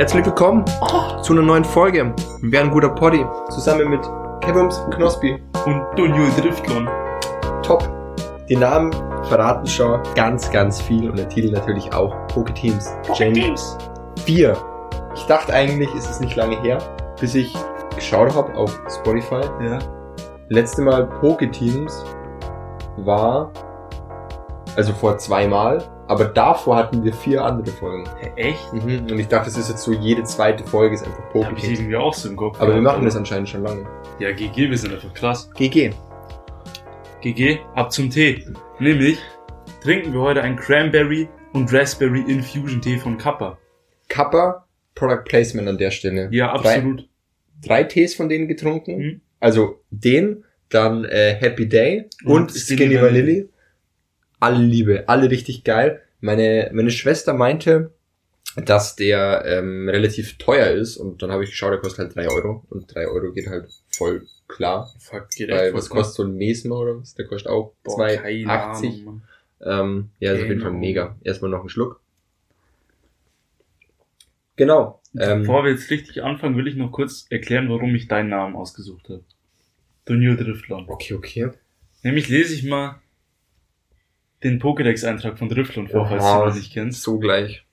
Herzlich willkommen zu einer neuen Folge. Wir wären ein guter Poddy. Zusammen mit Kevims Knospi. Und Dunjo Driftlon. Top. Die Namen verraten schon ganz, ganz viel und der Titel natürlich auch. Poke Teams. James. 4. Ich dachte eigentlich, ist es nicht lange her, bis ich geschaut habe auf Spotify. Ja. Letzte Mal Poke Teams war, also vor zweimal, aber davor hatten wir vier andere Folgen. Echt? Mhm. Und ich dachte, das ist jetzt so, jede zweite Folge ist einfach Poke Hab ich irgendwie auch so im Kopf. Aber wir machen das anscheinend schon lange. Ja, GG, wir sind einfach krass. GG. GG, ab zum Tee. Nämlich trinken wir heute einen Cranberry und Raspberry Infusion Tee von Kappa. Kappa, Product Placement an der Stelle. Ja, Drei, absolut. drei Tees von denen getrunken. Mhm. Also den, dann äh, Happy Day und, Und Skinny, Skinny Vanilli. Vanilli. Alle Liebe, alle richtig geil. Meine, meine Schwester meinte, dass der ähm, relativ teuer ist und dann habe ich geschaut, der kostet halt drei Euro und drei Euro geht halt voll klar. Fuck, geht Weil was kostet so ein Mesmer oder was? Der kostet auch Boah, 2,80. keine Ahnung, Mann. Ähm, ja, ist auf jeden Fall Genau. mega. Erstmal noch einen Schluck. Genau. Ähm, Bevor wir jetzt richtig anfangen, will ich noch kurz erklären, warum ich deinen Namen ausgesucht habe. Dunjo Driftlon. okay, okay. Nämlich lese ich mal den Pokédex-Eintrag von Driftlon vor, falls du ihn nicht kennst. So gleich.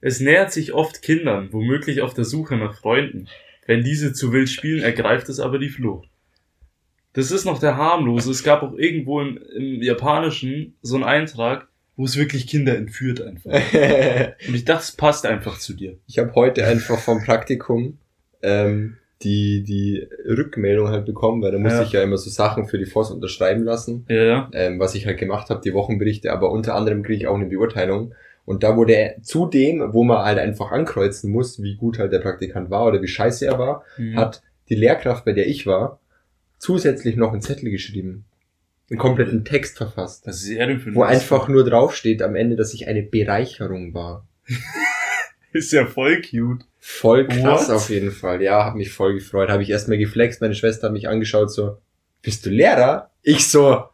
Es nähert sich oft Kindern, womöglich auf der Suche nach Freunden. Wenn diese zu wild spielen, ergreift es aber die Flucht. Das ist noch der harmlose. Es gab auch irgendwo im, im Japanischen so einen Eintrag, wo es wirklich Kinder entführt einfach. Und ich dachte, es passt einfach zu dir. ich habe heute einfach vom Praktikum ähm, die, die Rückmeldung halt bekommen, weil da musste Ja. ich ja immer so Sachen für die FOS unterschreiben lassen, Ja, ähm, was ich halt gemacht habe, die Wochenberichte, aber unter anderem kriege ich auch eine Beurteilung. Und da wurde zu dem, wo man halt einfach ankreuzen muss, wie gut halt der Praktikant war oder wie scheiße er war, Mhm. hat die Lehrkraft, bei der ich war, zusätzlich noch einen Zettel geschrieben. Einen kompletten Text verfasst. Was ist ein Wo einfach nur draufsteht am Ende, dass ich eine Bereicherung war. Ist ja voll cute. Voll krass What? auf jeden Fall. Ja, hab mich voll gefreut. Habe ich erstmal geflext. Meine Schwester hat mich angeschaut so, bist du Lehrer? Ich so,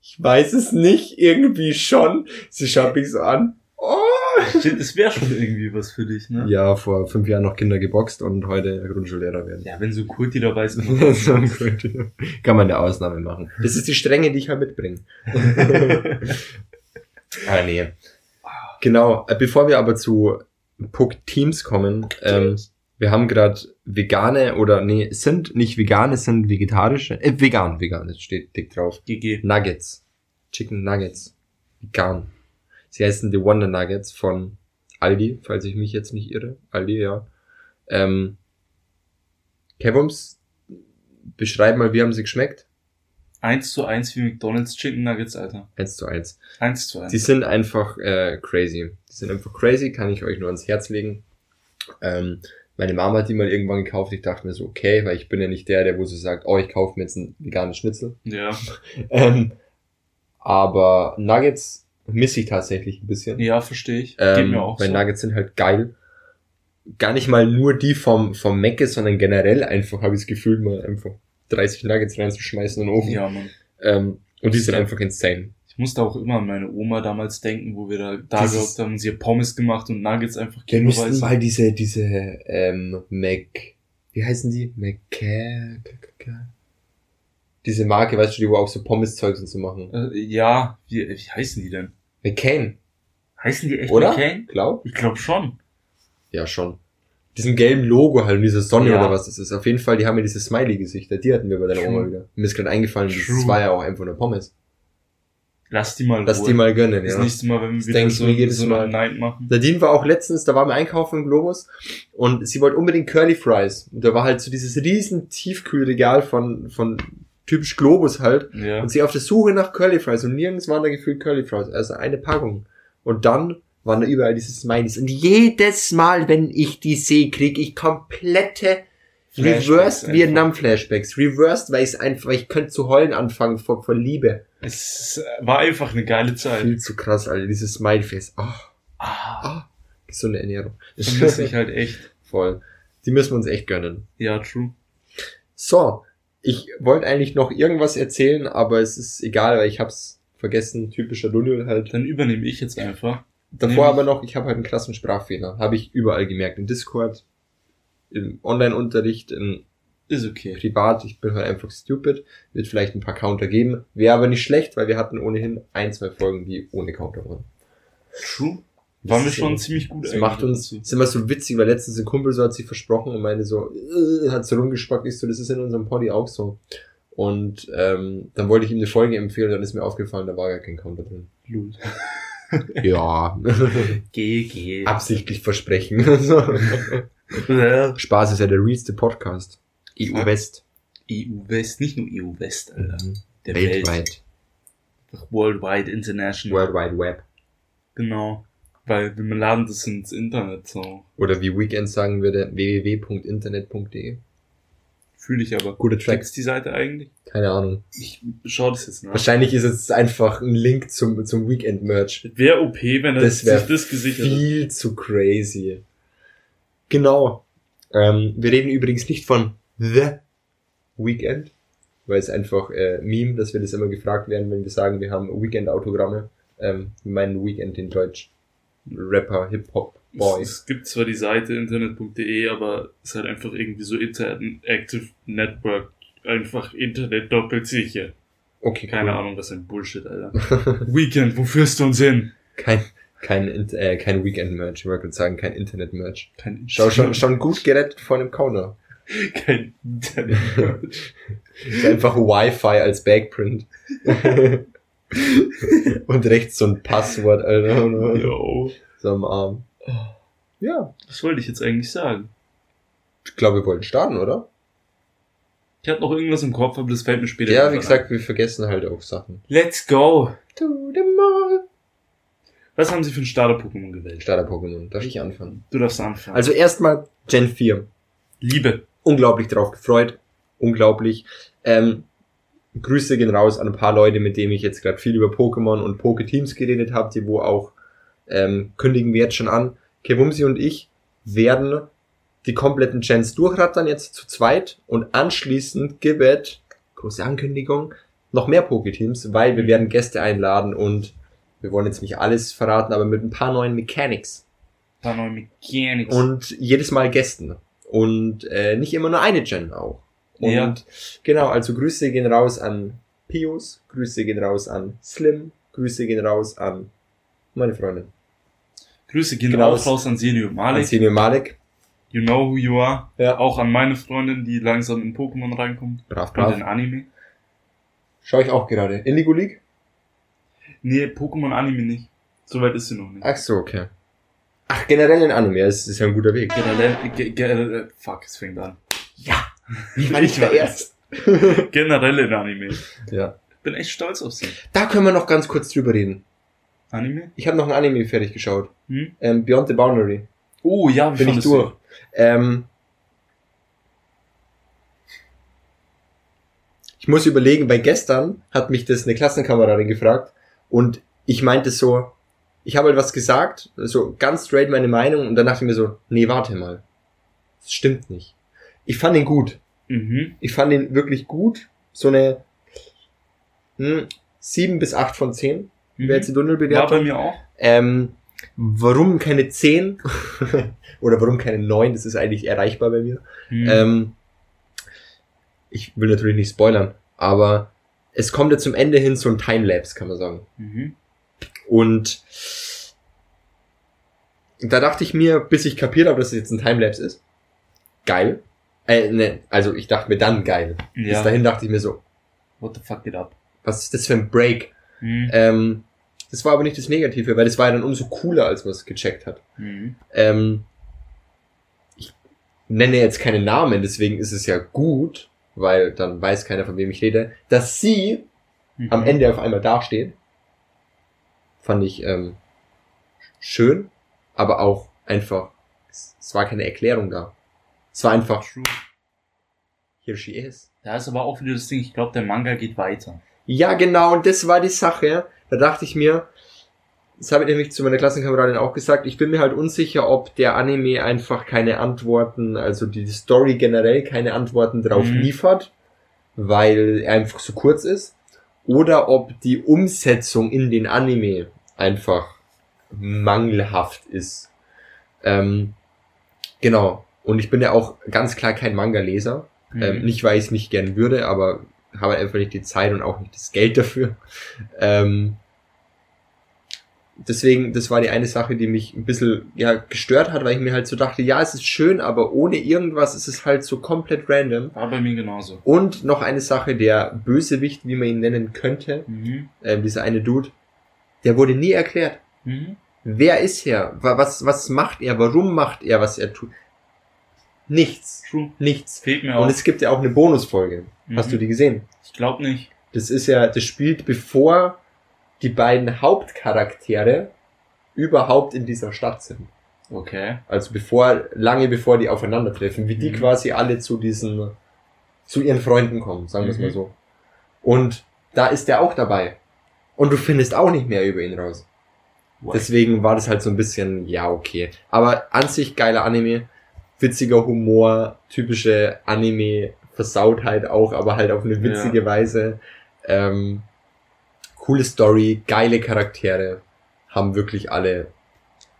ich weiß es nicht, irgendwie schon. Sie schaut mich so an. Oh. Das wäre schon irgendwie was für dich, ne? Ja, vor fünf Jahren noch Kinder geboxt und heute Grundschullehrer werden. Ja, wenn so Kurti dabei ist, So gut. Kann man eine Ausnahme machen. Das ist die Strenge, die ich halt mitbringe. ah, nee. Genau, äh, bevor wir aber zu Puck Teams kommen, ähm, wir haben gerade vegane oder nee, sind nicht vegane, sind vegetarische, äh, vegan, vegan, das steht dick drauf. GG. Nuggets. Chicken Nuggets. Vegan. Sie heißen die Wonder Nuggets von Aldi, falls ich mich jetzt nicht irre. Aldi, ja. Ähm, Kevums, beschreib mal, wie haben sie geschmeckt? Eins zu eins wie McDonald's Chicken Nuggets, Alter. Eins zu eins. Eins zu eins. Die sind einfach äh, crazy. Die sind einfach crazy, kann ich euch nur ans Herz legen. Ähm, meine Mama hat die mal irgendwann gekauft. Ich dachte mir so, okay, weil ich bin ja nicht der, der wo so sagt, oh, ich kaufe mir jetzt einen veganen Schnitzel. ja. Ähm, aber Nuggets misse ich tatsächlich ein bisschen. Ja, verstehe ich. Geht Ähm, mir auch weil so. Nuggets sind halt geil. Gar nicht mal nur die vom, vom Mc's, sondern generell einfach, habe ich das Gefühl, mal einfach 30 Nuggets reinzuschmeißen in den Ofen. Ja, Mann. Ähm, und die sind einfach insane. Ich musste auch immer an meine Oma damals denken, wo wir da, da Dieses- gehockt haben und sie hat Pommes gemacht und Nuggets einfach Wir müssten mal diese, diese, ähm, Mac, wie heißen die? Mac, diese Marke, weißt du, die wo auch so Pommes-Zeugs und so machen. Äh, ja, wie, wie heißen die denn? McCain, Heißen die echt oder? McCain? Glaub? Ich glaube schon. Ja, schon. Diesem gelben Logo halt, und diese Sonne Ja. oder was das ist. Auf jeden Fall, die haben ja diese Smiley-Gesichter. Die hatten wir bei deiner True. Oma wieder. Mir ist gerade eingefallen, das True. war ja auch einfach nur Pommes. Lass die mal Lass holen. die mal gönnen, Das ja. nächste Mal, wenn wir Das wieder denk ich so, jedes so Mal. eine Night machen. Nadine war auch letztens, da waren wir einkaufen im Globus und sie wollte unbedingt Curly Fries. Und da war halt so dieses riesen Tiefkühlregal von, von typisch Globus halt. Ja. Und sie auf der Suche nach Curly Fries und nirgends waren da gefühlt Curly Fries. Also eine Packung. Und dann waren da überall diese Smileys. Und jedes Mal, wenn ich die sehe, kriege ich komplette Flashbacks Reversed einfach. Vietnam Flashbacks. Reversed, weil ich einfach, ich könnte zu heulen anfangen vor, vor Liebe. Es war einfach eine geile Zeit. Viel zu krass, Alter. Dieses Smiley-Face. Oh, Ah, ah, gesunde Ernährung. vermisse ich halt echt. Voll. Die müssen wir uns echt gönnen. Ja, true. So, ich wollte eigentlich noch irgendwas erzählen, aber es ist egal, weil ich hab's vergessen. Typischer Lunnel halt. Dann übernehme ich jetzt einfach. Davor aber noch, ich habe halt einen krassen Sprachfehler. Habe ich überall gemerkt. Im Discord, im Online-Unterricht, im Ist okay. privat. Ich bin halt einfach stupid. Wird vielleicht ein paar Counter geben. Wäre aber nicht schlecht, weil wir hatten ohnehin ein, zwei Folgen, die ohne Counter waren. True. Waren wir Das schon ziemlich gut Das macht uns, ist immer so witzig, weil letztens ein Kumpel so hat sich versprochen und meine so, äh, hat so rumgespackt, ich so, das ist in unserem Poddy auch so. Und ähm, dann wollte ich ihm eine Folge empfehlen, dann ist mir aufgefallen, da war gar kein Counter drin. Blut. Ja, GG. absichtlich versprechen. so. Äh, Spaß ist ja der realste Podcast. EU. West. EU-West, nicht nur EU-West, Alter. Der Weltweit. Welt. Worldwide, international. World Wide Web. Genau. Weil wir laden das ins Internet so. Oder wie Weekend sagen würde, www.internet.de. Fühle ich aber. Gute Gibt's Tracks. die Seite eigentlich? Keine Ahnung. Ich schau das jetzt nach. Wahrscheinlich ist es einfach ein Link zum, zum Weekend-Merch. Wäre OP, wenn er Das sich das gesichert viel zu crazy. Genau. Ähm, wir reden übrigens nicht von The Weekend, weil es einfach äh, Meme, dass wir das immer gefragt werden, wenn wir sagen, wir haben Weekend-Autogramme. Ähm, wir meinen Weekend in Deutsch. Rapper, Hip-Hop, Es, Boys. es gibt zwar die Seite internet.de, aber es ist halt einfach irgendwie so Interactive Network. Einfach Internet doppelt sicher. Okay, Keine cool. Ahnung, was ein Bullshit, Alter. Weekend, wo führst du uns hin? Kein, kein, äh, kein Weekend-Merch, ich wollte sagen, kein Internet-Merch. Kein Schau, schon, schon gut gerettet vor einem Counter. Kein Internet. Ist einfach Wi-Fi als Backprint. Und rechts so ein Passwort, Alter. Yo. So am Arm. Ja, Was wollte ich jetzt eigentlich sagen? ich glaube, wir wollten starten, oder? Ich hatte noch irgendwas im Kopf, aber das fällt mir später. Ja, wie gesagt, wir vergessen halt auch Sachen. ein. Let's go! To the mall. Was haben Sie für ein Starter-Pokémon gewählt? Starter-Pokémon. Darf ich anfangen? Du darfst anfangen. Also erstmal Gen 4. Liebe. Unglaublich drauf gefreut. Unglaublich. Ähm, Grüße gehen raus an ein paar Leute, mit denen ich jetzt gerade viel über Pokémon und Poké-Teams geredet habe, die wo auch ähm, kündigen wir jetzt schon an. Kevumsi und ich werden die kompletten Gens durchrattern jetzt zu zweit und anschließend gibt große Ankündigung, noch mehr Poké-Teams, weil wir werden Gäste einladen und wir wollen jetzt nicht alles verraten, aber mit ein paar neuen Mechanics Ein paar neue Mechanics. und jedes Mal Gästen und äh, nicht immer nur eine Gen auch. Und Ja. genau, also Grüße gehen raus an Pius, Grüße gehen raus an Slim, Grüße gehen raus an meine Freundin. Grüße gehen Genau, es- raus an Senio An Malik. Senior Malik. You know who you are. Ja. Auch an meine Freundin, die langsam in Pokémon reinkommt. Brav, Und in brav. Anime. Schau ich auch gerade. Indigo League? Nee, Pokémon Anime nicht. Soweit ist sie noch nicht. Ach so, okay. Ach, generell in Anime, das ist ja ein guter Weg. Generell, ge, ge, äh, fuck, es fängt an. Ja! Wie war ich verehrt? Generell in Anime. Ja. Bin echt stolz auf sie. Da können wir noch ganz kurz drüber reden. Anime? Ich habe noch ein Anime fertig geschaut. Hm? Ähm, Beyond the Boundary. Oh ja, wie Bin ich du? durch. Ähm, ich muss überlegen, weil gestern hat mich das eine Klassenkameradin gefragt und ich meinte so, ich habe halt was gesagt, so ganz straight meine Meinung und dann dachte ich mir so, nee, warte mal. Das stimmt nicht. Ich fand ihn gut. Mhm. Ich fand ihn wirklich gut. So eine hm, 7 bis 8 von 10 wäre jetzt die Mhm. War bei mir auch. Ähm, warum keine 10? Oder warum keine 9? Das ist eigentlich erreichbar bei mir. Mhm. Ähm, ich will natürlich nicht spoilern, aber es kommt ja zum Ende hin so ein Timelapse, kann man sagen. Mhm. Und da dachte ich mir, bis ich kapiert habe, dass es jetzt ein Timelapse ist, geil. Äh, ne, also ich dachte mir dann geil. Bis Ja. dahin dachte ich mir so, What the fuck geht ab? was ist das für ein Break? Mhm. Ähm, das war aber nicht das Negative, weil das war ja dann umso cooler, als man es gecheckt hat. Mhm. Ähm, ich nenne jetzt keine Namen, deswegen ist es ja gut, weil dann weiß keiner, von wem ich rede, dass sie Mhm. am Ende auf einmal dasteht. Fand ich ähm, schön, aber auch einfach, es war keine Erklärung da. Es war einfach, True. here she is. Da ist aber auch wieder das Ding, ich glaube, der Manga geht weiter. Ja, genau, und das war die Sache. Da dachte ich mir, das habe ich nämlich zu meiner Klassenkameradin auch gesagt, ich bin mir halt unsicher, ob der Anime einfach keine Antworten, also die Story generell keine Antworten drauf Mhm. liefert, weil er einfach so kurz ist, oder ob die Umsetzung in den Anime einfach mangelhaft ist. Ähm, genau. Und ich bin ja auch ganz klar kein Manga-Leser. Mhm. Ähm, nicht, weil ich es nicht gern würde, aber habe einfach nicht die Zeit und auch nicht das Geld dafür. Ähm, deswegen, das war die eine Sache, die mich ein bisschen ja, gestört hat, weil ich mir halt so dachte, ja, es ist schön, aber ohne irgendwas ist es halt so komplett random. War bei mir genauso. Und noch eine Sache, der Bösewicht, wie man ihn nennen könnte, Mhm. ähm, dieser eine Dude, der wurde nie erklärt. Mhm. Wer ist er? Wa- Was, was macht er? Warum macht er, was er tut? Nichts. True. Nichts. Fehlt mir Und auch. es gibt ja auch eine Bonusfolge. Hast Mhm. du die gesehen? Ich glaube nicht. Das ist ja, das spielt bevor die beiden Hauptcharaktere überhaupt in dieser Stadt sind. Okay. Also bevor, lange bevor die aufeinandertreffen, wie die Mhm. quasi alle zu diesen, zu ihren Freunden kommen, sagen wir es Mhm. mal so. Und da ist der auch dabei. Und du findest auch nicht mehr über ihn raus. What? Deswegen war das halt so ein bisschen, ja, okay. Aber an sich geiler Anime, witziger Humor, typische Anime-Versautheit auch, aber halt auf eine witzige Weise. Ähm, coole Story, geile Charaktere, haben wirklich alle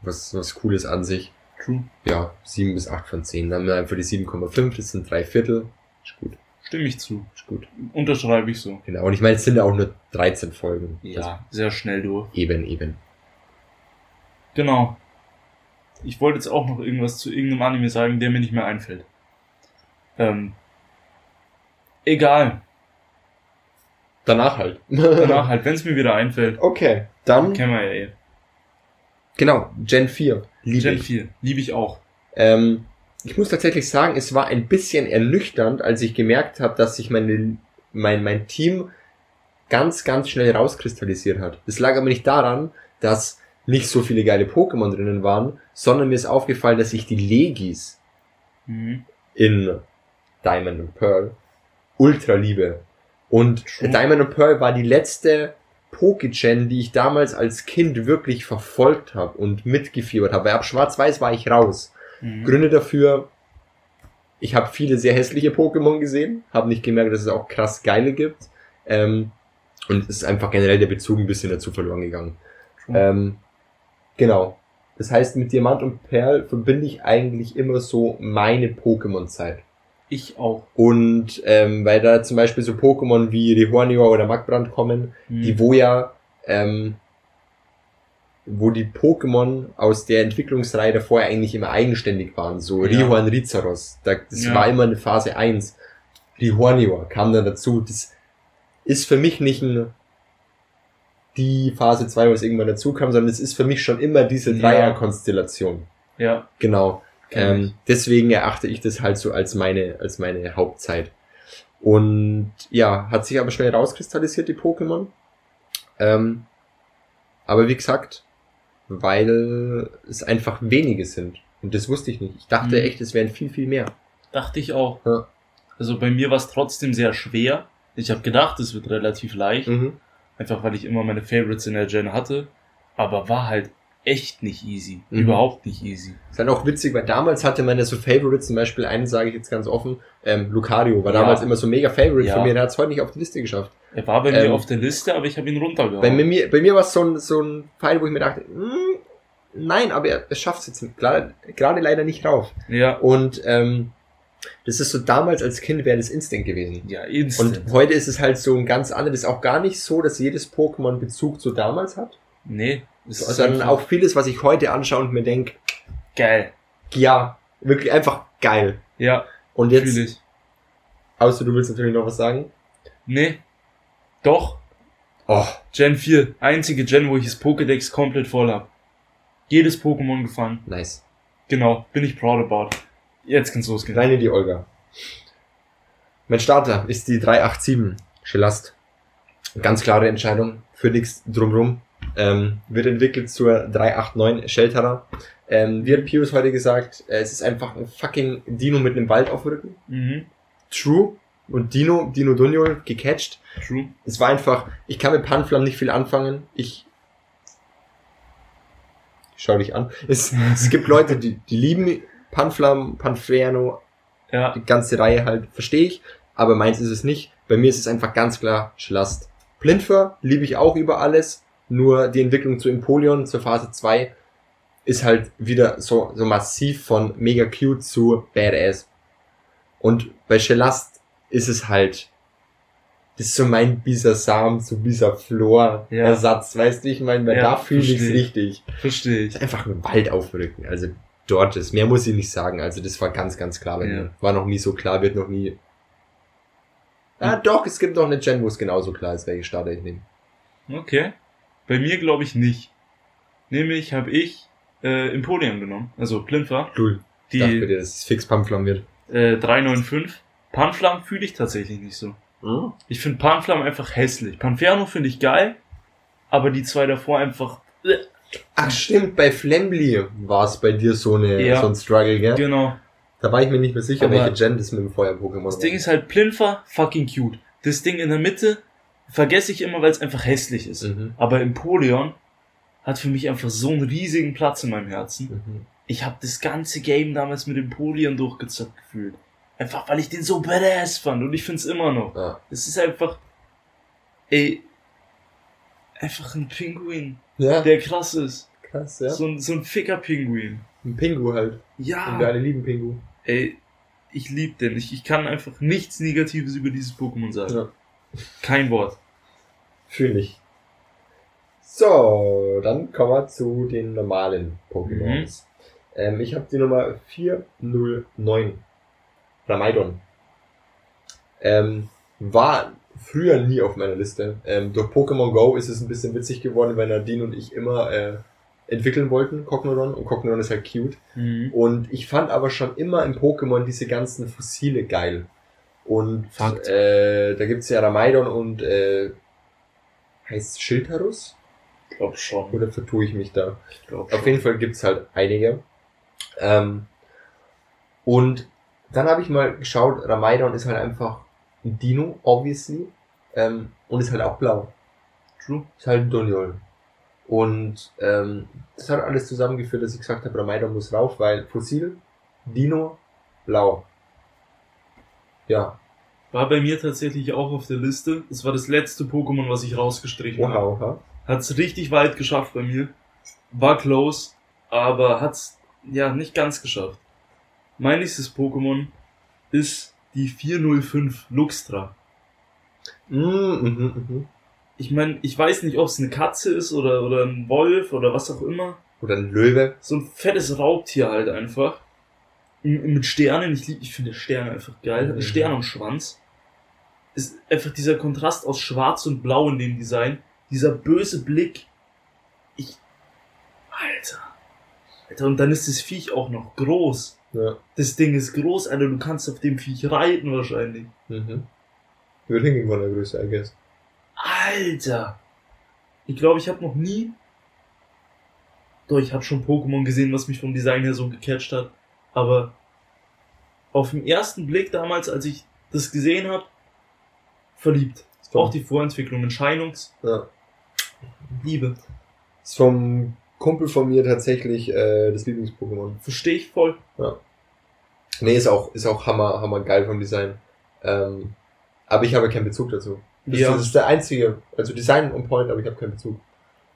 was, was Cooles an sich. True. Ja, 7 bis 8 von 10. Dann haben wir einfach die 7,5, das sind drei Viertel. Ist gut, Stimme ich zu. ist gut. Unterschreibe ich so. Genau, und ich meine, es sind ja auch nur 13 Folgen. Ja, sehr schnell durch. Also eben, eben. Genau. Ich wollte jetzt auch noch irgendwas zu irgendeinem Anime sagen, der mir nicht mehr einfällt. Ähm. Egal. Danach halt. Danach halt, wenn es mir wieder einfällt. Okay, dann Kennen wir ja eh. Genau, Gen 4. Liebe Gen ich. 4. Liebe ich auch. Ähm, ich muss tatsächlich sagen, es war ein bisschen ernüchternd, als ich gemerkt habe, dass sich meine, mein, mein Team ganz, ganz schnell rauskristallisiert hat. Das lag aber nicht daran, dass nicht so viele geile Pokémon drinnen waren, sondern mir ist aufgefallen, dass ich die Legis Mhm. in Diamond und Pearl ultra liebe. Und True. Diamond und Pearl war die letzte Pokégen, die ich damals als Kind wirklich verfolgt habe und mitgefiebert habe. Weil ab Schwarz-Weiß war ich raus. Mhm. Gründe dafür, ich habe viele sehr hässliche Pokémon gesehen, habe nicht gemerkt, dass es auch krass geile gibt. Ähm, und es ist einfach generell der Bezug ein bisschen dazu verloren gegangen. Ähm, genau. Das heißt, mit Diamant und Perl verbinde ich eigentlich immer so meine Pokémon-Zeit. Ich auch. Und ähm, weil da zum Beispiel so Pokémon wie Rehornior oder Magbrand kommen, Mhm. die wo ja, ähm, wo die Pokémon aus der Entwicklungsreihe davor eigentlich immer eigenständig waren, so Ja. Rihorn Rizaros, da, das Ja. war immer eine Phase 1. Rihornior kam dann dazu, das ist für mich nicht ein, die Phase 2, was irgendwann dazu kam, sondern es ist für mich schon immer diese. Dreierkonstellation. Ja. Genau. Ähm, deswegen erachte ich das halt so als meine, als meine Hauptzeit. Und ja, hat sich aber schnell rauskristallisiert, die Pokémon. Ähm, aber wie gesagt, weil es einfach wenige sind. Und das wusste ich nicht. Ich dachte Mhm. echt, es wären viel, viel mehr. Dachte ich auch. Ja. Also bei mir war es trotzdem sehr schwer. Ich habe gedacht, es wird relativ leicht. Mhm. Einfach weil ich immer meine Favorites in der Gen hatte. Aber war halt echt nicht easy. Mhm. Überhaupt nicht easy. Ist dann auch witzig, weil damals hatte man ja so Favorites, zum Beispiel einen sage ich jetzt ganz offen, ähm, Lucario war Ja. damals immer so mega Favorite Ja. von mir, der hat es heute nicht auf die Liste geschafft. Er war bei Ähm, mir auf der Liste, aber ich habe ihn runtergehauen. Bei mir, bei mir war es so ein, so ein Fall, wo ich mir dachte, hm, nein, aber er, er schafft es jetzt gerade, gerade leider nicht rauf. ja. Und ähm, das ist so damals als Kind wäre das Instinct gewesen. Ja, instant. Und heute ist es halt so ein ganz anderes, auch gar nicht so, dass jedes Pokémon Bezug zu damals hat, nee. Sondern auch vieles, was ich heute anschaue und mir denke, geil. ja, wirklich einfach geil. Ja, Und jetzt, ich. außer du willst natürlich noch was sagen. Nee. Doch. Oh, Gen 4. Einzige Gen, wo ich das Pokédex komplett voll hab. Jedes Pokémon gefangen. nice. Genau. Bin ich proud about. Jetzt kann's losgehen. Rein in die Olga. Mein Starter ist die 387 Schelast. Ganz klare Entscheidung. Für nichts drumrum. Ähm, wird entwickelt zur 389 Shelterer. Ähm, wie hat Pius heute gesagt, äh, es ist einfach ein fucking Dino mit einem Wald auf dem Rücken. Mhm. True. Und Dino, Dino Dunio gecatcht. True. Es war einfach, ich kann mit Panflam nicht viel anfangen. Ich schau dich an. Es, es gibt Leute, die, die lieben Panflam, Panferno, Ja. die ganze Reihe halt, verstehe ich, aber meins ist es nicht. Bei mir ist es einfach ganz klar Schlast. Blindfer liebe ich auch über alles, Nur die Entwicklung zu Empoleon, zur Phase 2, ist halt wieder so, so massiv von mega cute zu badass. Und bei Shelast ist es halt, das ist so mein Bisasam zu Bisaflor Ja. Ersatz, weißt du, ich meine, weil Ja, da fühle ich es richtig. Verstehe ich. ist einfach ein Wald aufrücken. Also dort ist. Mehr muss ich nicht sagen. Also das war ganz, ganz klar bei Ja. mir. War noch nie so klar, wird noch nie. Ah, doch, es gibt noch eine Gen, wo es genauso klar ist, welche Starter ich nehme. Okay. Bei mir glaube ich nicht. Nämlich habe ich äh, Empoleon genommen. Also Plinfer. Cool. Ich dachte Die dir, dass es fix Pamphlam wird. äh, 395. Panflam fühle ich tatsächlich nicht so. Ich finde Panflam einfach hässlich. Panferno finde ich geil, aber die zwei davor einfach. Ach stimmt, bei Flamly war es bei dir so, eine, Ja. so ein Struggle, gell? Genau. Da war ich mir nicht mehr sicher, Aber welche Gen das mit dem Feuer-Pokémon Das Ding ist halt Plinfer, fucking cute. Das Ding in der Mitte vergesse ich immer, weil es einfach hässlich ist. Mhm. Aber Empoleon hat für mich einfach so einen riesigen Platz in meinem Herzen. Mhm. Ich habe das ganze Game damals mit Empoleon durchgezockt gefühlt. Einfach weil ich den so badass fand und ich find's immer noch. Ja. Es ist einfach, ey, einfach ein Pinguin, ja, der krass ist. krass, ja. So ein, so ein ficker Pinguin. ein Pingu halt. Und wir Ja, alle lieben Pingu. ey, ich lieb den. Ich, ich kann einfach nichts Negatives über dieses Pokémon sagen. Ja. Kein Wort. Fühle ich. So, dann kommen wir zu den normalen Pokémons. Ähm, ich habe die Nummer 409. Ramaidon. Ähm, war früher nie auf meiner Liste. Ähm, durch Pokémon Go ist es ein bisschen witzig geworden, weil Nadine und ich immer äh, entwickeln wollten, Cognodon. Und Cognodon ist halt cute. Mhm. Und ich fand aber schon immer im Pokémon diese ganzen Fossile geil. Und Fakt. äh, da gibt's ja Ramaidon und äh, heißt Schildarus? Ich glaub schon. Oder vertue ich mich da? Ich glaub Auf jeden Fall gibt's halt einige. Ähm, und dann habe ich mal geschaut, Ramaidon ist halt einfach ein Dino, obviously. Ähm, und ist halt auch blau. True. Ist halt ein Doniol. Und ähm, das hat alles zusammengeführt, dass ich gesagt habe, Ramaidon muss rauf, weil Fossil, Dino, blau. Ja, War bei mir tatsächlich auch auf der Liste. Das war das letzte Pokémon, was ich rausgestrichen habe. wow, ha? Hat's richtig weit geschafft bei mir. War close, aber hat's ja nicht ganz geschafft. Mein nächstes Pokémon ist die 405 Luxtra. Mm, mhm, mhm. Ich meine, ich weiß nicht, ob es eine Katze ist oder, oder ein Wolf oder was auch immer. Oder ein Löwe. So ein fettes Raubtier halt einfach. Mit Sternen. Ich, lieb- ich finde Sterne einfach geil. Mhm. Stern und Schwanz. Ist einfach dieser Kontrast aus Schwarz und Blau in dem Design. Dieser böse Blick. Ich. Alter. Alter, und dann ist das Viech auch noch groß. Ja. Das Ding ist groß, Alter. Du kannst auf dem Viech reiten wahrscheinlich. Mhm. Wird hingehen von der Größe, I guess. Alter! Ich glaube, ich habe noch nie. Doch, ich habe schon Pokémon gesehen, was mich vom Design her so gecatcht hat. Aber auf den ersten Blick damals, als ich das gesehen habe, verliebt. Auch die Vorentwicklung in Scheinungs. Ja. Liebe. Ist vom Kumpel von mir tatsächlich äh, das Lieblings-Pokémon. Verstehe ich voll. Nee, ist auch, ist auch hammer, hammer geil vom Design. Ähm, aber ich habe keinen Bezug dazu. Das, Ja. das ist der einzige, also Design on point, aber ich habe keinen Bezug.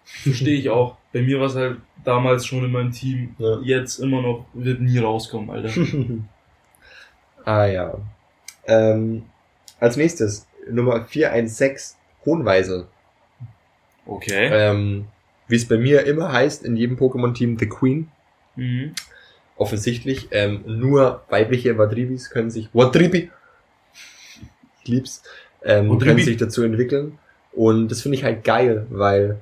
Verstehe ich auch. Bei mir war es halt damals schon in meinem Team. Ja. Jetzt immer noch, wird nie rauskommen, Alter. ah ja. Ähm, als nächstes, Nummer 416, Hohnweisel. Okay. Ähm, wie es bei mir immer heißt, in jedem Pokémon-Team The Queen. Mhm. Offensichtlich. Ähm, nur weibliche Wadribis können sich, Wadribi, ich lieb's, ähm, Wadribi. können sich dazu entwickeln. Und das finde ich halt geil, weil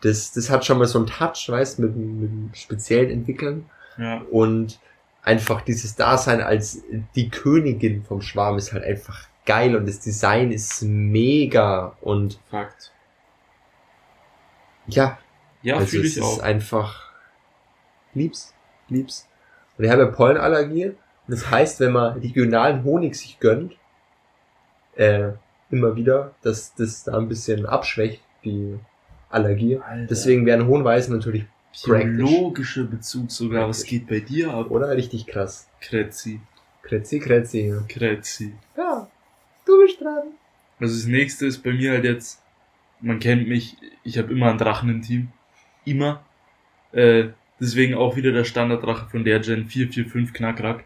das, das hat schon mal so einen Touch, weißt, mit, mit speziellen Entwickeln. Ja. Und einfach dieses Dasein als die Königin vom Schwarm ist halt einfach geil und das Design ist mega und Fakt. ja, Ja, also fühle es ich ist auch. einfach lieb's, lieb's. Und ich habe ja Pollenallergie und das heißt, wenn man regionalen Honig sich gönnt, äh, immer wieder, dass das da ein bisschen abschwächt, die Allergie. Alter. Deswegen wären Hohenweisen natürlich, Biologischer Bezug sogar. Was Praktisch. geht bei dir ab? oder? Richtig krass. Kretzi. Kretzi, Kretzi. Kretzi. Ja, du bist dran. Also das nächste ist bei mir halt jetzt man kennt mich, ich habe immer einen Drachen im Team. Immer. Äh, deswegen auch wieder der Standarddrache von der Gen 445 Knackrack.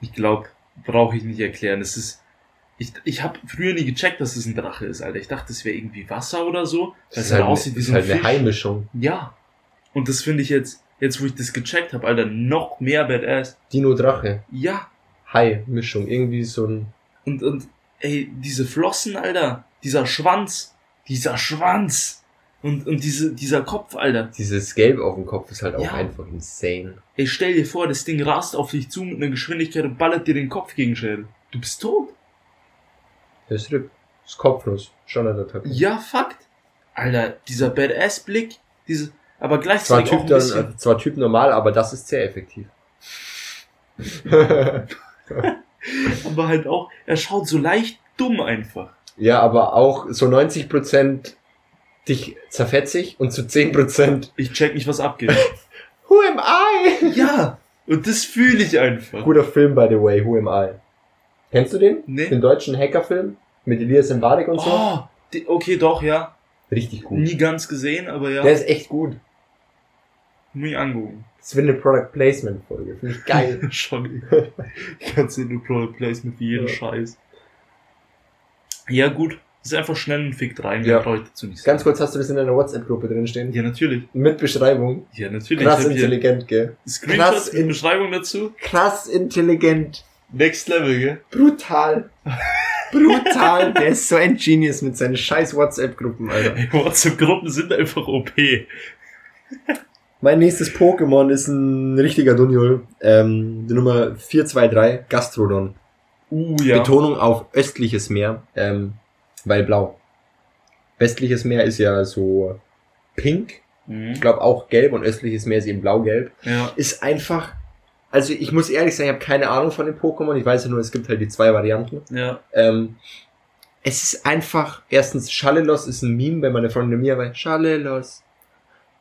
Ich glaube, brauche ich nicht erklären. Es ist. Ich, ich habe früher nie gecheckt, dass es ein Drache ist, Alter. Ich dachte, es wäre irgendwie Wasser oder so. Das Weil ist es halt aussieht wie so ein halt eine. Heimischung. Ja. Und das finde ich jetzt, jetzt wo ich das gecheckt habe, Alter, noch mehr Badass. Dino-Drache. Ja. Hai-Mischung. Irgendwie so ein. Und, und, ey, diese Flossen, Alter. Dieser Schwanz. Dieser Schwanz. Und, und diese, dieser Kopf, Alter. Dieses Gelb auf dem Kopf ist halt auch Ja. einfach insane. Ey, stell dir vor, das Ding rast auf dich zu mit einer Geschwindigkeit und ballert dir den Kopf gegen Schädel. Du bist tot. Der ist. Ist kopflos. Standard-Attacke. Ja, Fakt. Alter, dieser Badass-Blick, diese, aber Zwar gleichzeitig auch Typ, ein dann, bisschen, äh, zwar Typ normal, aber das ist sehr effektiv. aber halt auch, er schaut so leicht dumm einfach. ja, aber auch so 90% dich zerfetzig und zu 10% Ich check nicht, was abgeht. Who am I? ja, und das fühle ich einfach. Guter Film, by the way, Who am I? Kennst du den? Nee. Den deutschen Hackerfilm? Mit Elias Mbarek und so? Oh, die, okay, doch, ja. Richtig gut. Nie ganz gesehen, aber ja. Der ist echt gut. Nie angeguckt. Das wird eine Product Placement Folge. Finde ich geil. Schon. Ganz in eine Product Placement wie jeden Ja. Scheiß. Ja, gut. Das ist einfach schnell ein Fick rein. Ja. Mehr brauche ich dazu nicht Ganz kurz hast du das in deiner WhatsApp-Gruppe drin stehen? Ja, natürlich. Mit Beschreibung. Ja, natürlich. Krass intelligent, gell? Screenshots Krass mit in- Beschreibung dazu. Krass intelligent. Next Level, gell? Brutal. Brutal. Der ist so ein Genius mit seinen scheiß WhatsApp-Gruppen, Alter. WhatsApp-Gruppen sind einfach OP. Mein nächstes Pokémon ist ein richtiger Dunjol. Ähm, die Nummer 423, Gastrodon. Uh, ja. Betonung auf östliches Meer, ähm, weil blau. Westliches Meer ist ja so pink. Mhm. Ich glaube auch gelb und östliches Meer ist eben blau-gelb. Ja. Ist einfach, also ich muss ehrlich sagen, ich habe keine Ahnung von den Pokémon. Ich weiß ja nur, es gibt halt die zwei Varianten. Ja. Ähm, es ist einfach, erstens, Schallelos ist ein Meme bei meiner Freundin Mia, weil Schallelos,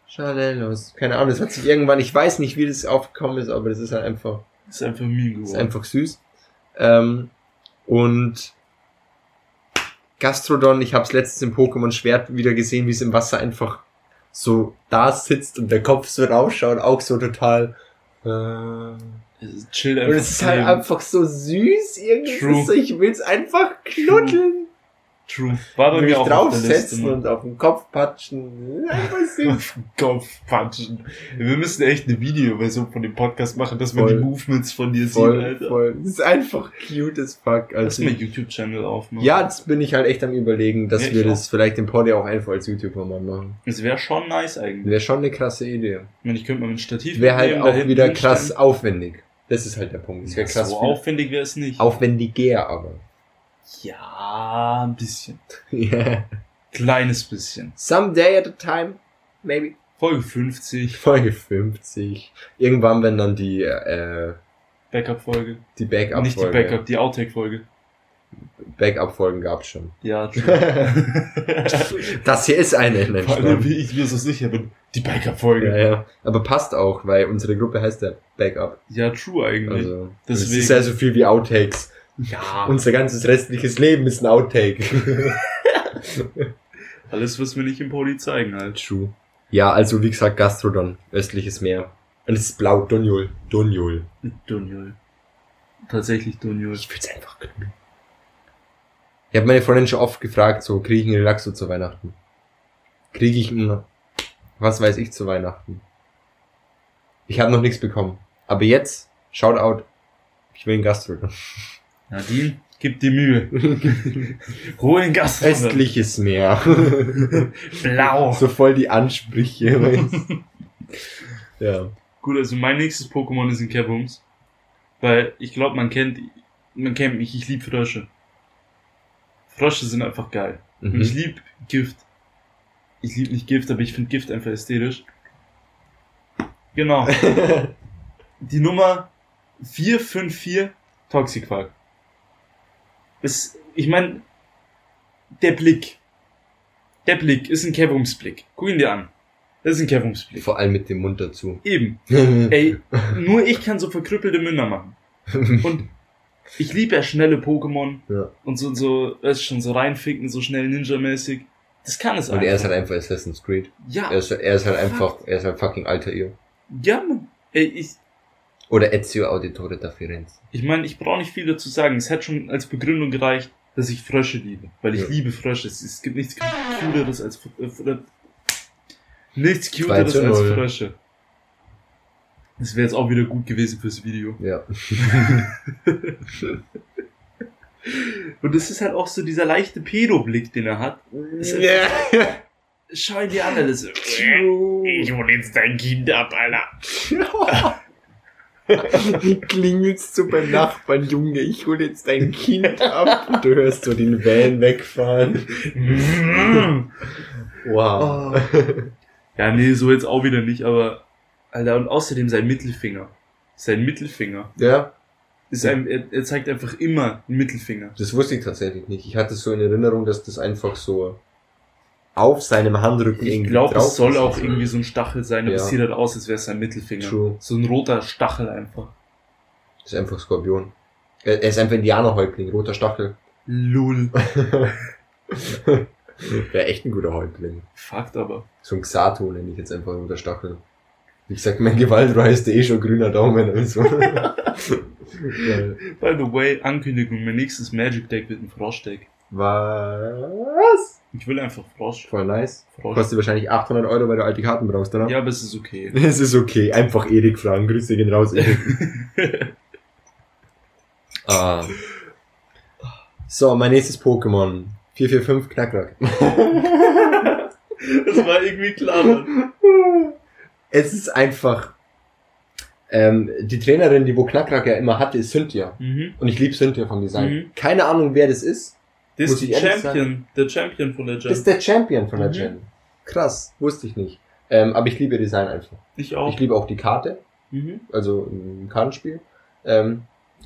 Schallelos, keine Ahnung, das hat sich irgendwann, ich weiß nicht, wie das aufgekommen ist, aber das ist halt einfach, Ist einfach ein Meme ist geworden. einfach süß. Ähm, und Gastrodon, ich habe es letztens im Pokémon Schwert wieder gesehen, wie es im Wasser einfach so da sitzt und der Kopf so rausschaut, auch so total. Äh, Es chillt und einfach. es ist halt einfach so süß irgendwie. So, ich will's einfach knuddeln. True. War bei mir auch auf draufsetzen Mann. und auf den Kopf patschen. Auf den Kopf patschen. Wir müssen echt eine Videoversion von dem Podcast machen, dass man Voll. die Movements von dir sieht, voll, Alter. voll. Das ist einfach cute as fuck. Lass Also, mal YouTube-Channel aufmachen. ja, das bin ich halt echt am überlegen, dass Ja, wir auch. das vielleicht im Podi auch einfach als YouTuber mal machen. Das wäre schon nice eigentlich. Wäre schon eine krasse Idee. Ich meine, ich könnte mal ein Stativ Wäre halt auch wieder krass aufwendig. Das ist halt der Punkt. Es wäre Ja, krass so aufwendig wäre es nicht. aufwendiger, aber. Ja, ein bisschen. Yeah. Kleines bisschen. Someday at a time, maybe. Folge 50, Folge 50. Irgendwann, wenn dann die, äh, Backup-Folge. die Backup-Folge. Nicht die Backup, die Outtake-Folge. Backup-Folgen gab's schon. Ja, true. Das hier ist eine. Vor allem, wie ich mir so sicher bin. Die Backup-Folge. Ja, ja. Aber passt auch, weil unsere Gruppe heißt ja Backup. Ja, true eigentlich. Also, es Deswegen. ist ja so viel wie Outtakes. Ja, Unser ganzes restliches Leben ist ein Outtake. alles, was wir nicht im Poli zeigen halt. True. Ja, also wie gesagt, Gastrodon, östliches Meer. Und es ist blau, Donjol. Donjol. Dunjol. Tatsächlich Dunjol. Ich will's einfach knuddeln. Ich habe meine Freundin schon oft gefragt, so, kriege ich einen Relaxo zu Weihnachten? Kriege ich einen, was weiß ich, zu Weihnachten? Ich habe noch nichts bekommen. Aber jetzt, Shoutout, ich will einen Gastrodon. Nadine, gib dir Mühe. Hol den Gast. runter. Östliches Meer. Blau. so voll die Ansprüche. weißt ja. Gut, also mein nächstes Pokémon ist ein Kebums. Weil ich glaube, man kennt, man kennt mich, ich lieb Frösche. Frösche sind einfach geil. Und ich Mhm. lieb Gift. Ich lieb nicht Gift, aber ich finde Gift einfach ästhetisch. Genau. Die Nummer 454 Toxiquark. Das, ich meine, der Blick. Der Blick ist ein Kevumsblick. Guck ihn dir an. Das ist ein Kevumsblick. Vor allem mit dem Mund dazu. Eben. Ey, nur ich kann so verkrüppelte Münder machen. Und Ich liebe ja schnelle Pokémon Ja. und so, so, weißt schon so reinficken, so schnell Ninja-mäßig. Das kann es Und er ist halt einfach Assassin's Creed. ja, Er ist, er ist halt einfach, er ist halt fucking alter ihr. ja, Mann. Ey, ich, Oder Ezio Auditore da Firenze. ich meine, ich brauche nicht viel dazu sagen. Es hätte schon als Begründung gereicht, dass ich Frösche liebe. Weil ich Ja. liebe Frösche. Es, es gibt nichts cuteres als, äh, äh, nichts 2 cuteres als 0. Frösche. Das wäre jetzt auch wieder gut gewesen fürs Video. Ja. Und das ist halt auch so dieser leichte Pedo-Blick, den er hat. Ist Ja. Schau ihn dir an, alles. Ich hol jetzt dein Kind ab, Alter. Klingelst du beim Nachbarn, Junge, ich hol jetzt dein Kind ab. Du hörst so den Van wegfahren. Wow. Ja, nee, so jetzt auch wieder nicht, aber, Alter, und außerdem sein Mittelfinger. Sein Mittelfinger. Ja, Ist ein, er, er zeigt einfach immer einen Mittelfinger. das wusste ich tatsächlich nicht. Ich hatte so in Erinnerung, dass das einfach so auf seinem Handrücken Ich irgendwie glaube, drauf es soll auch irgendwie so ein Stachel sein, aber Ja. es sieht halt aus, als wäre es sein Mittelfinger. True. So ein roter Stachel einfach. Das ist einfach Skorpion. Er er ist einfach Indianerhäuptling, roter Stachel. Lul. Wäre echt ein guter Häuptling. Fakt aber. So ein Xato nenne ich jetzt einfach roter Stachel. Wie gesagt, mein Gewaltreich ist eh schon grüner Daumen. Also. Geil. By the way, Ankündigung, mein nächstes Magic Deck wird ein Frosch-Deck. Was? Ich will einfach Frosch. Voll nice. Frosch. Kostet wahrscheinlich 800 Euro, weil du alte Karten brauchst, oder? Ja, aber es ist okay. Es ist okay. Einfach Erik fragen. Grüße gehen raus, Erik. ah. So, mein nächstes Pokémon. 445 Knackrack. Das war irgendwie klar. Es ist einfach... Ähm, die Trainerin, die wo Knackrack ja immer hatte, ist Cynthia. Mhm. Und ich liebe Cynthia vom Design. Mhm. Keine Ahnung, wer das ist. Das ist die Champion. Der Champion von der Das Gen. ist der Champion von der Mhm. Gen. Krass, wusste ich nicht. Ähm, aber ich liebe Design einfach. Ich auch. Ich liebe auch die Karte, Mhm. also ein Kartenspiel. Ähm,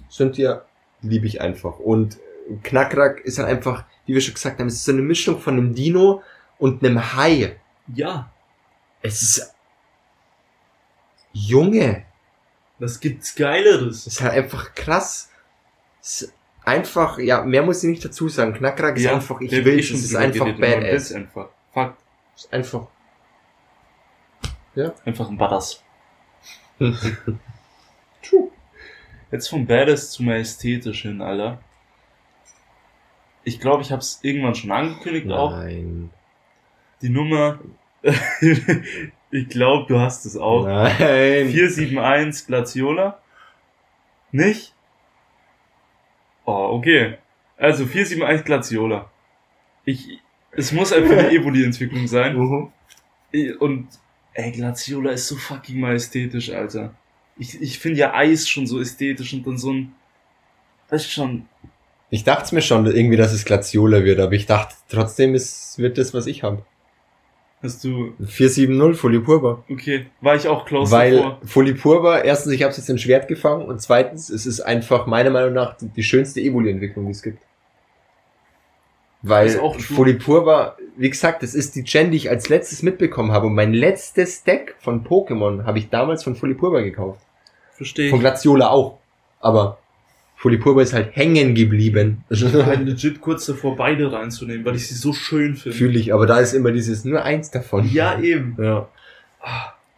Cynthia liebe ich einfach. Und Knackrack ist halt einfach, wie wir schon gesagt haben, es ist so eine Mischung von einem Dino und einem Hai. Ja. Es ist... Junge, Was gibt's Geileres? es ist halt einfach krass. Es ist einfach, ja, mehr muss ich nicht dazu sagen. Knackrack ist einfach, ich will, eh es schon ist einfach badass. will's einfach. Fakt. Es ist einfach Einfach ein Badass. True. Jetzt vom Badass zu majestätisch hin, Alter. Ich glaube, ich habe es irgendwann schon angekündigt auch. Nein. Die Nummer. ich glaube, du hast es auch. Nein. 471 Glaciola. Nicht? Oh, okay. Also 471 Glaciola. Ich, es muss einfach eine Evoli-Entwicklung sein. Mhm. Und, ey, Glaciola ist so fucking majestätisch, Alter. Ich, ich finde ja Eis schon so ästhetisch und dann so ein, weißt du schon, Ich dachte mir schon irgendwie, dass es Glaciola wird, aber ich dachte trotzdem, es wird das, was ich habe. Hast du, 470 Folipurba. okay, war ich auch close Weil davor. Folipurba, erstens, ich habe es jetzt in Schwert gefangen und zweitens, es ist einfach meiner Meinung nach die, die schönste Evoli-Entwicklung, die es gibt. Weil. Folipurba, wie gesagt, das ist die Gen, die ich als letztes mitbekommen habe und mein letztes Deck von Pokémon habe ich damals von Folipurba gekauft. Verstehe Von. Glaciola auch. Aber Folipurba ist halt hängen geblieben. Ich war halt legit kurz davor, beide reinzunehmen, weil ich sie so schön finde. Fühle ich, aber da ist immer dieses nur eins davon. Ja, eben. Ja.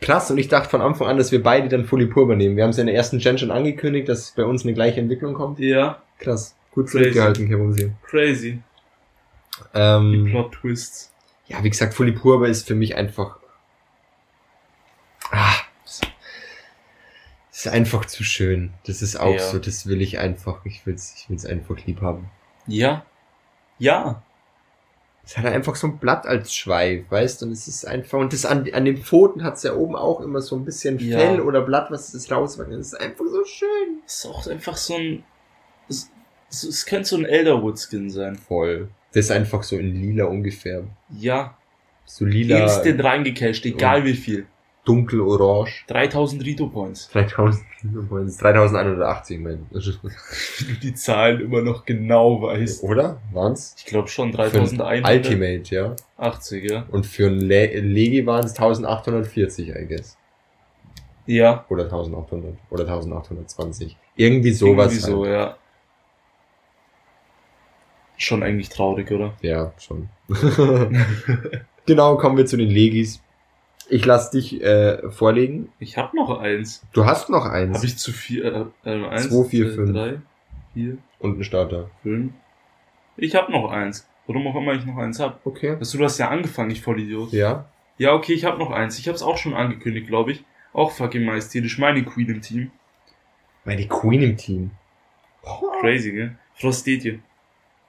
Krass, und ich dachte von Anfang an, dass wir beide dann Folipurba nehmen. Wir haben es in der ersten Gen schon angekündigt, dass bei uns eine gleiche Entwicklung kommt. Ja, Krass. Gut Crazy. zurückgehalten, Kevin crazy. Die ähm, Plot-Twists. Ja, wie gesagt, Folipurba ist für mich einfach. Ah, ist einfach zu schön. Das ist auch Ja. so, das will ich einfach. Ich will's, ich will's einfach lieb haben. Ja. Ja. Es hat einfach so ein Blatt als Schweif, weißt du? Und es ist einfach, und das an, an den Pfoten hat's ja oben auch immer so ein bisschen Ja. Fell oder Blatt, was das rauswachsen. Das ist einfach so schön. Ist auch einfach so ein, es, es, könnte so ein Elderwood-Skin sein. Voll. Das ist einfach so in lila ungefähr. Ja. So lila, Instant reingecasht, egal wie viel. Dunkel-orange. 3000 Rito-Points. 3000, 3180, mein. Wenn du die Zahlen immer noch genau weißt. Oder? Waren's? Ich glaube schon Für ein 3180, Ultimate, ja. ja. Und für ein Le Legi waren es 1840, I guess. Ja. Oder 1800. Oder 1820. Irgendwie sowas. Irgendwie so, halt. ja. Schon eigentlich traurig, oder? Ja, schon. genau, kommen wir zu den Legis. Ich lass dich äh, vorlegen. Ich habe noch eins. Du hast noch eins. Habe ich zu viel? Äh, äh, eins, Zwei, vier, zwei, fünf. drei, vier, Und einen Starter. fünf. Ich habe noch eins. Warum auch immer ich noch eins hab. Okay. Also, du hast ja angefangen, ich Vollidiot. Ja. Ja, okay, ich habe noch eins. Ich habe es auch schon angekündigt, glaube ich. Auch fucking majestätisch. Meine Queen im Team. Meine Queen im Team. Crazy, gell? Frostetje.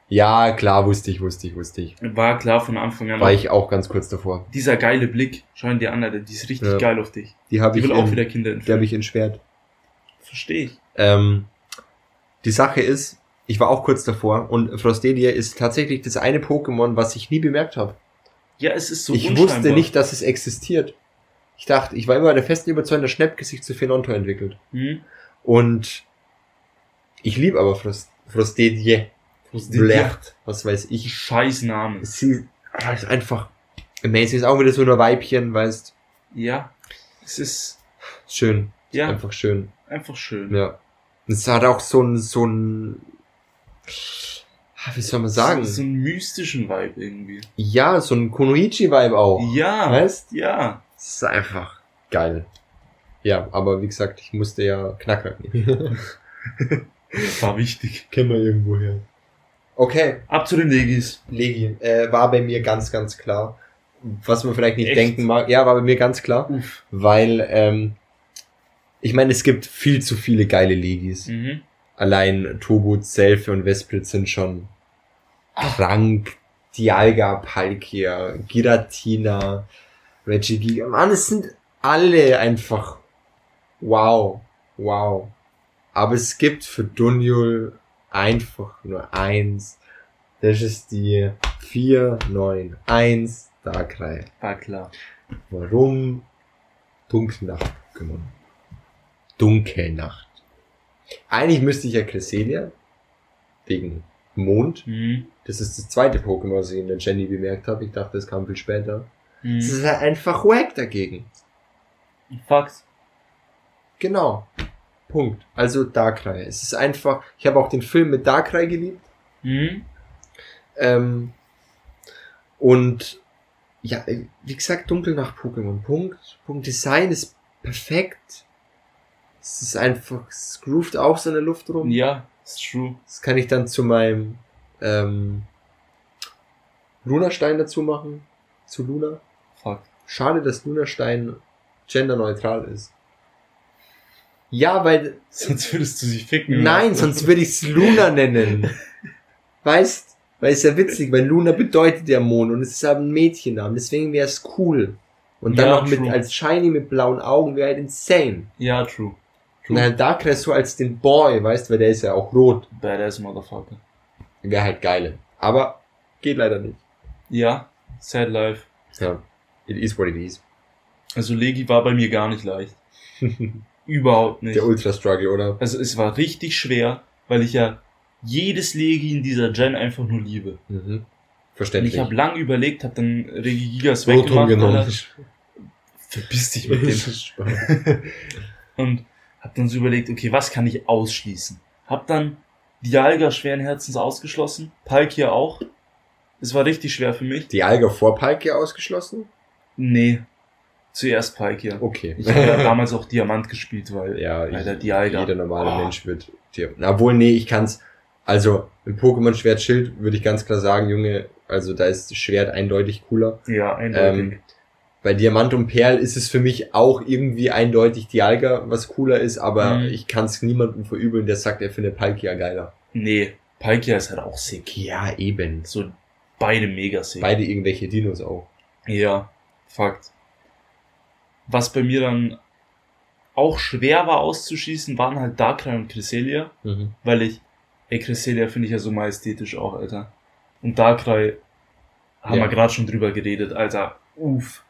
Ja, klar, wusste ich, wusste ich, wusste ich. War klar von Anfang an. War ich auch ganz kurz davor. Dieser geile Blick. Schau ihn dir an, Alter. Die ist richtig Ja. geil auf dich. Die habe Die ich, will auch in, wieder Kinder die entführen. habe ich in Schwert. Verstehe ich. Ähm, die Sache ist, ich war auch kurz davor und Frostelia ist tatsächlich das eine Pokémon, was ich nie bemerkt habe. Ja, es ist so ich wusste nicht, dass es existiert. Ich dachte, ich war immer der festen Überzeugung, dass Schnäppke sich zu Fenonto entwickelt. Hm? Und ich liebe aber Frost, Frostedie. Blert, was weiß ich. Scheiß Name. Sie ah, ist einfach amazing. Ist auch wieder so nur Weibchen, weißt. Ja. Es ist, Schön. ja, Einfach schön. einfach schön. Ja. Und es hat auch so ein, so ein, ah, wie soll man sagen? So, so einen mystischen Vibe irgendwie. Ja, so ein Konoichi-Vibe auch. Ja. Weißt? Ja. Es ist einfach geil. Ja, aber wie gesagt, ich musste ja Knacker nehmen. War wichtig. Kennen wir irgendwo her. Okay, Ab zu den Legis. Legi, äh, war bei mir ganz, ganz klar. Was man vielleicht nicht Echt? denken mag. Ja, war bei mir ganz klar. Uff. Weil, ähm, ich meine, es gibt viel zu viele geile Legis. Mhm. Allein Tobu, Selfie und Vesprit sind schon krank. Dialga, Palkia, Giratina, Regigiga. Mann, es sind alle einfach wow, wow. Aber es gibt für Dunjul einfach nur eins. Das ist die 491 Darkrai. War klar. Warum Dunkelnacht-Pokémon? Dunkelnacht. Eigentlich müsste ich ja Cresselia wegen Mond. Mhm. Das ist das zweite Pokémon, was ich in der Jenny bemerkt habe. Ich dachte, das kam viel später. Es Mhm. ist halt einfach wack dagegen. Fakt. Genau. Punkt. Also Darkrai. Es ist einfach, ich habe auch den Film mit Darkrai geliebt. Mhm. Ähm, und ja, wie gesagt, Dunkelnacht-Pokémon. Punkt. Punkt. Design ist perfekt. Es ist einfach, es groovt auch so in der Luft rum. Ja, ist true. Das kann ich dann zu meinem ähm, Lunastein dazu machen. Zu Luna. Fakt. Schade, dass Lunastein genderneutral ist. Ja, weil Sonst würdest du sie ficken. Nein, sonst würde ich es Luna nennen. Weißt? Weil es ja witzig, weil Luna bedeutet ja Mond und es ist aber ein Mädchennamen, deswegen wäre es cool. Und dann Ja, noch mit true. als Shiny mit blauen Augen wäre halt insane. Ja, true. Und halt Darkrai so als den Boy, weißt, weil der ist ja auch rot. Badass Motherfucker. Wäre halt geile. Aber geht leider nicht. Ja, sad life. Ja. It is what it is. Also Legi war bei mir gar nicht leicht. Überhaupt nicht. Der Ultra Struggle, oder? Also es war richtig schwer, weil ich ja jedes Legi in dieser Gen einfach nur liebe. Mhm. Und Verständlich. ich habe lang überlegt, habe dann Regigigas weggemacht. genommen. Verpiss dich mit dem. Und hab dann so überlegt, okay, was kann ich ausschließen? Hab dann Dialga schweren Herzens ausgeschlossen, Palkia auch. Es war richtig schwer für mich. Die Alga vor Palkia ausgeschlossen? Nee, zuerst Palkia. Okay. Ich habe ja damals auch Diamant gespielt, weil Ja, Alter, ich- Dialga. jeder normale Oh. Mensch wird. Na, Obwohl, nee, ich kann's. Also, im Pokémon Schwert Schild würde ich ganz klar sagen, Junge, also da ist das Schwert eindeutig cooler. ja, eindeutig. Ähm, Bei Diamant und Perl ist es für mich auch irgendwie eindeutig Dialga, was cooler ist, aber Mhm. ich kann's niemandem verübeln, der sagt, er findet Palkia geiler. nee, Palkia ist halt auch sick. Ja, eben. So beide mega sick. Beide irgendwelche Dinos auch. Ja, Fakt. Was bei mir dann auch schwer war auszuschließen, waren halt Darkrai und Cresselia, Mhm. weil ich, ey, Cresselia finde ich ja so majestätisch auch, Alter. Und Darkrai haben Ja. wir gerade schon drüber geredet, Alter. Uff.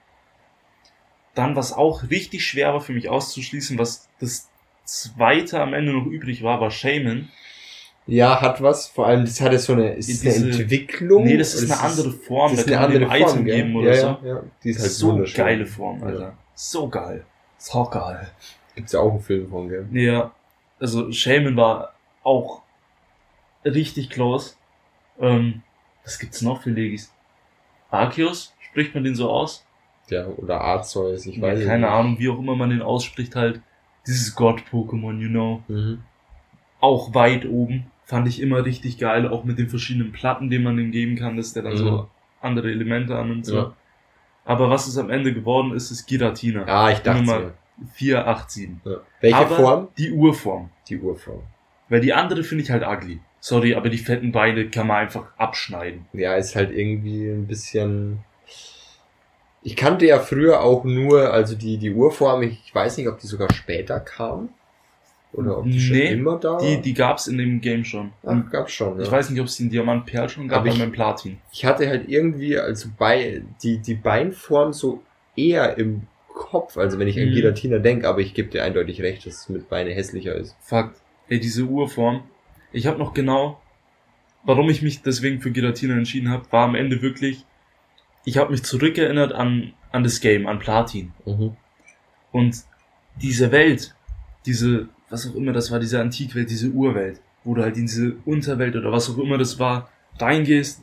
Dann, was auch richtig schwer war für mich auszuschließen, was das zweite am Ende noch übrig war, war Shaman. Ja, hat was. Vor allem, das hatte so eine, ist es Diese- eine Entwicklung? Nee, das ist eine andere Form, das ist da eine kann man andere dem Form, Item gell? geben oder ja, so. Ja, ja. Die ist halt so wunderschön. geile Form, Ja. Alter. So geil. So geil. Gibt's ja auch einen Film von, gell? Ja, also Shaman war auch richtig close. Ähm, was gibt's noch für Legis? Arceus? Spricht man den so aus? Ja, oder Arceus, ich Ja, weiß keine nicht. Ahnung, wie auch immer man den ausspricht, halt. Dieses Gott-Pokémon, you know. Mhm. Auch weit oben. Fand ich immer richtig geil, auch mit den verschiedenen Platten, die man ihm geben kann, dass der dann Mhm. so andere Elemente an und so. Ja. Aber was es am Ende geworden ist, ist Giratina. Ah, ich dachte Nummer mir. 487. Ja. Welche Aber Form? Die Urform. Die Urform. Weil die andere finde ich halt ugly. Sorry, aber die fetten Beine kann man einfach abschneiden. Ja, ist halt irgendwie ein bisschen. Ich kannte ja früher auch nur, also die, die Urform, ich weiß nicht, ob die sogar später kam. Oder ob die schon Nee, immer da Die, die gab's in dem Game schon. Ach, gab's schon, ja. Ich weiß nicht, ob es den Diamant Perl schon gab, Aber ich- Platin. ich hatte halt irgendwie, also bei, die, die Beinform so eher im Kopf, also wenn ich an Mhm. Giratina denke, aber ich gebe dir eindeutig recht, dass es mit Beine hässlicher ist. Fakt. Ey, diese Urform. Ich habe noch genau, warum ich mich deswegen für Giratina entschieden habe, war am Ende wirklich, ich habe mich zurückerinnert an, an das Game, an Platin. Mhm. Und diese Welt, diese, was auch immer das war, diese Antikwelt, diese Urwelt, wo du halt in diese Unterwelt oder was auch immer das war, reingehst,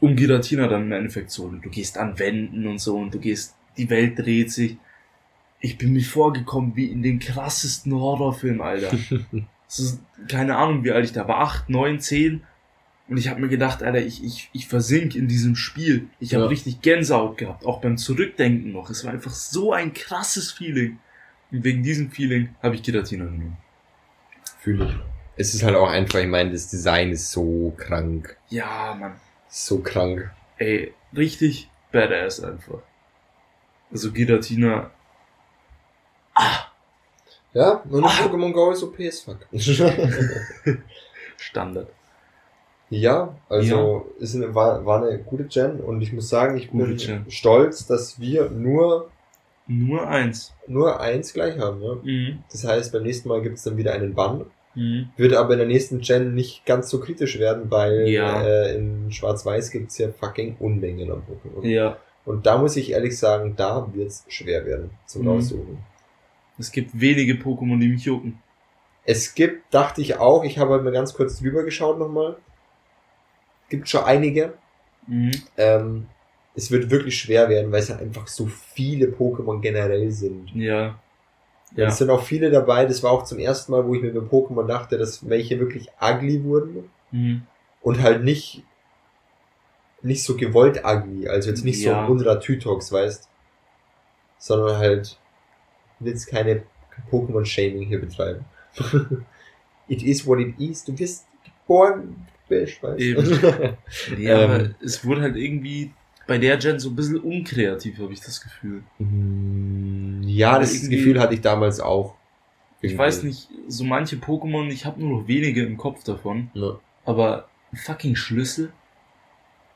um Giratina dann im Endeffekt so. Du gehst an Wänden und so und du gehst, die Welt dreht sich. Ich bin mir vorgekommen wie in den krassesten Horrorfilm, Alter. Ist, keine Ahnung, wie alt ich da war, acht, neun, zehn. Und ich habe mir gedacht, Alter, ich, ich, ich versink in diesem Spiel. Ich habe Ja. richtig Gänsehaut gehabt, auch beim Zurückdenken noch. Es war einfach so ein krasses Feeling. Und wegen diesem Feeling habe ich Giratina genommen. Fühle ich. Es ist halt auch einfach, ich meine, das Design ist so krank. Ja, Mann. So krank. Ey, richtig badass einfach. Also Giratina, Ja, und Ah. Pokémon Go ist OP as fuck. Standard. ja, also Ist eine, war, war eine gute Gen und ich muss sagen, ich Gute bin Gen. stolz, dass wir nur, Nur eins. nur eins gleich haben. Ja? Mhm. Das heißt, beim nächsten Mal gibt's dann wieder einen Bann. Mhm. Wird aber in der nächsten Gen nicht ganz so kritisch werden, weil Ja. äh, in Schwarz-Weiß gibt's ja fucking Unmengen an Pokémon. Ja. Und da muss ich ehrlich sagen, da wird's schwer werden zum Mhm. Raussuchen. Es gibt wenige Pokémon, die mich jucken. Es gibt, dachte ich auch, ich habe halt mal ganz kurz drüber geschaut nochmal. Gibt schon einige. Mhm. Ähm, es wird wirklich schwer werden, weil es ja einfach so viele Pokémon generell sind. Ja. Ja. Es sind auch viele dabei, das war auch zum ersten Mal, wo ich mir bei Pokémon dachte, dass welche wirklich ugly wurden Mhm. und halt nicht nicht so gewollt ugly, also jetzt nicht Ja. so unserer Tytox, weißt, sondern halt willst keine Pokémon-Shaming hier betreiben. it is what it is, du wirst geboren, Bisch, weißt Eben. Ja, Ähm. aber es wurde halt irgendwie bei der Gen so ein bisschen unkreativ, habe ich das Gefühl. Mm, ja, das Gefühl hatte ich damals auch. Ich Irgendwie. weiß nicht, so manche Pokémon, ich habe nur noch wenige im Kopf davon, Ne. aber fucking Schlüssel.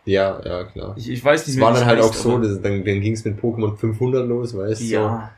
Ja, ja, klar. Ich, ich weiß nicht Es war dann halt auch so, dass, dann, dann ging es mit Pokémon 500 los, weißt du? So. Ja,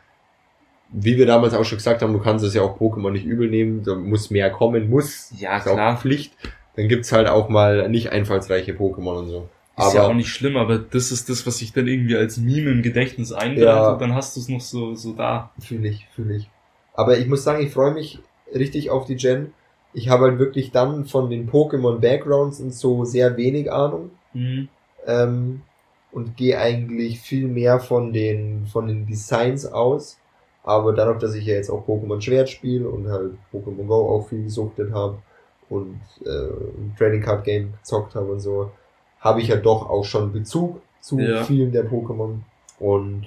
Wie wir damals auch schon gesagt haben, du kannst es ja auch Pokémon nicht übel nehmen, da muss mehr kommen, muss. ja ist auch klar. Pflicht. Dann gibt's halt auch mal nicht einfallsreiche Pokémon und so. Ist ja Aber auch nicht schlimm, aber das ist das, was sich dann irgendwie als Meme im Gedächtnis einbrennt Ja. und dann hast du es noch so, so da. fühle ich, fühle ich. Aber ich muss sagen, ich freue mich richtig auf die Gen. Ich habe halt wirklich dann von den Pokémon Backgrounds und so sehr wenig Ahnung. Mhm. ähm, und gehe eigentlich viel mehr von den von den Designs aus. Aber dadurch, dass ich ja jetzt auch Pokémon Schwert spiele und halt Pokémon Go auch viel gesuchtet habe und äh, ein Trading Card Game gezockt habe und so, habe ich ja doch auch schon Bezug zu Ja. vielen der Pokémon und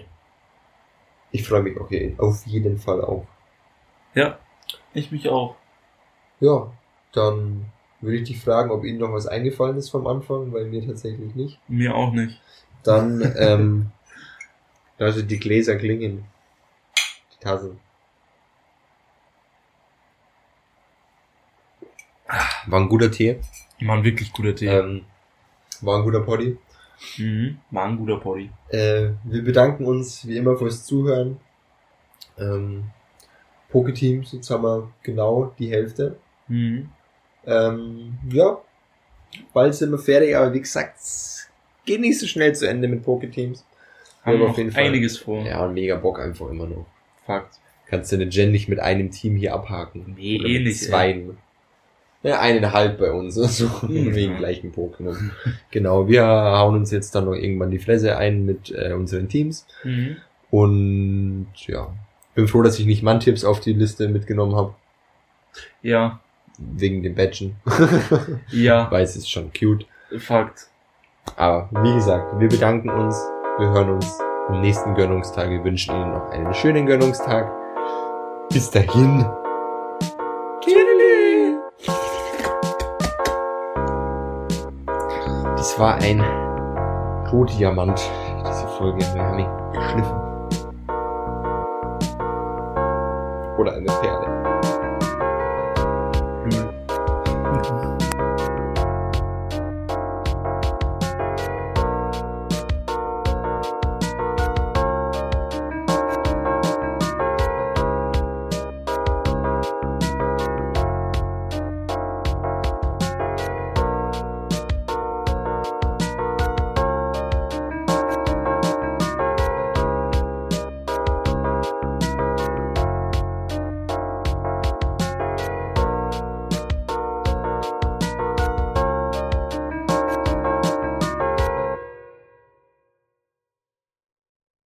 ich freue mich auch je- auf jeden Fall auch. Ja, ich mich auch. Ja, dann würde ich dich fragen, ob Ihnen noch was eingefallen ist vom Anfang, weil mir tatsächlich nicht. Mir auch nicht. Dann, ähm, also die Gläser klingen. Die Tassen. War ein guter Tee. War ein wirklich guter Tee. Ähm, war ein guter Poddy. Mhm. War ein guter Poddy. Äh, wir bedanken uns wie immer fürs Zuhören. Ähm, Poketeams, jetzt haben wir genau die Hälfte. Mhm. Ähm, ja, bald sind wir fertig, aber wie gesagt, es geht nicht so schnell zu Ende mit Poketeams. Haben wir auf jeden Fall. einiges vor. Ja, und mega Bock einfach immer noch. Fakt. Kannst du eine Gen nicht mit einem Team hier abhaken. Nee, eh nicht, Zweien. Ja, eineinhalb bei uns, so Mhm. wegen gleichen Pokémon. Genau, wir hauen uns jetzt dann noch irgendwann die Fresse ein mit äh, unseren Teams. Mhm. Und ja, bin froh, dass ich nicht Mantips auf die Liste mitgenommen habe, Ja, wegen dem Badgen. ja, Weil es ist schon cute. Fakt. Aber wie gesagt, wir bedanken uns, wir hören uns am nächsten Gönnungstag. Wir wünschen Ihnen noch einen schönen Gönnungstag. Bis dahin. Das war ein Rotdiamant, diese Folge. Wir haben ihn geschliffen. Oder eine Perle.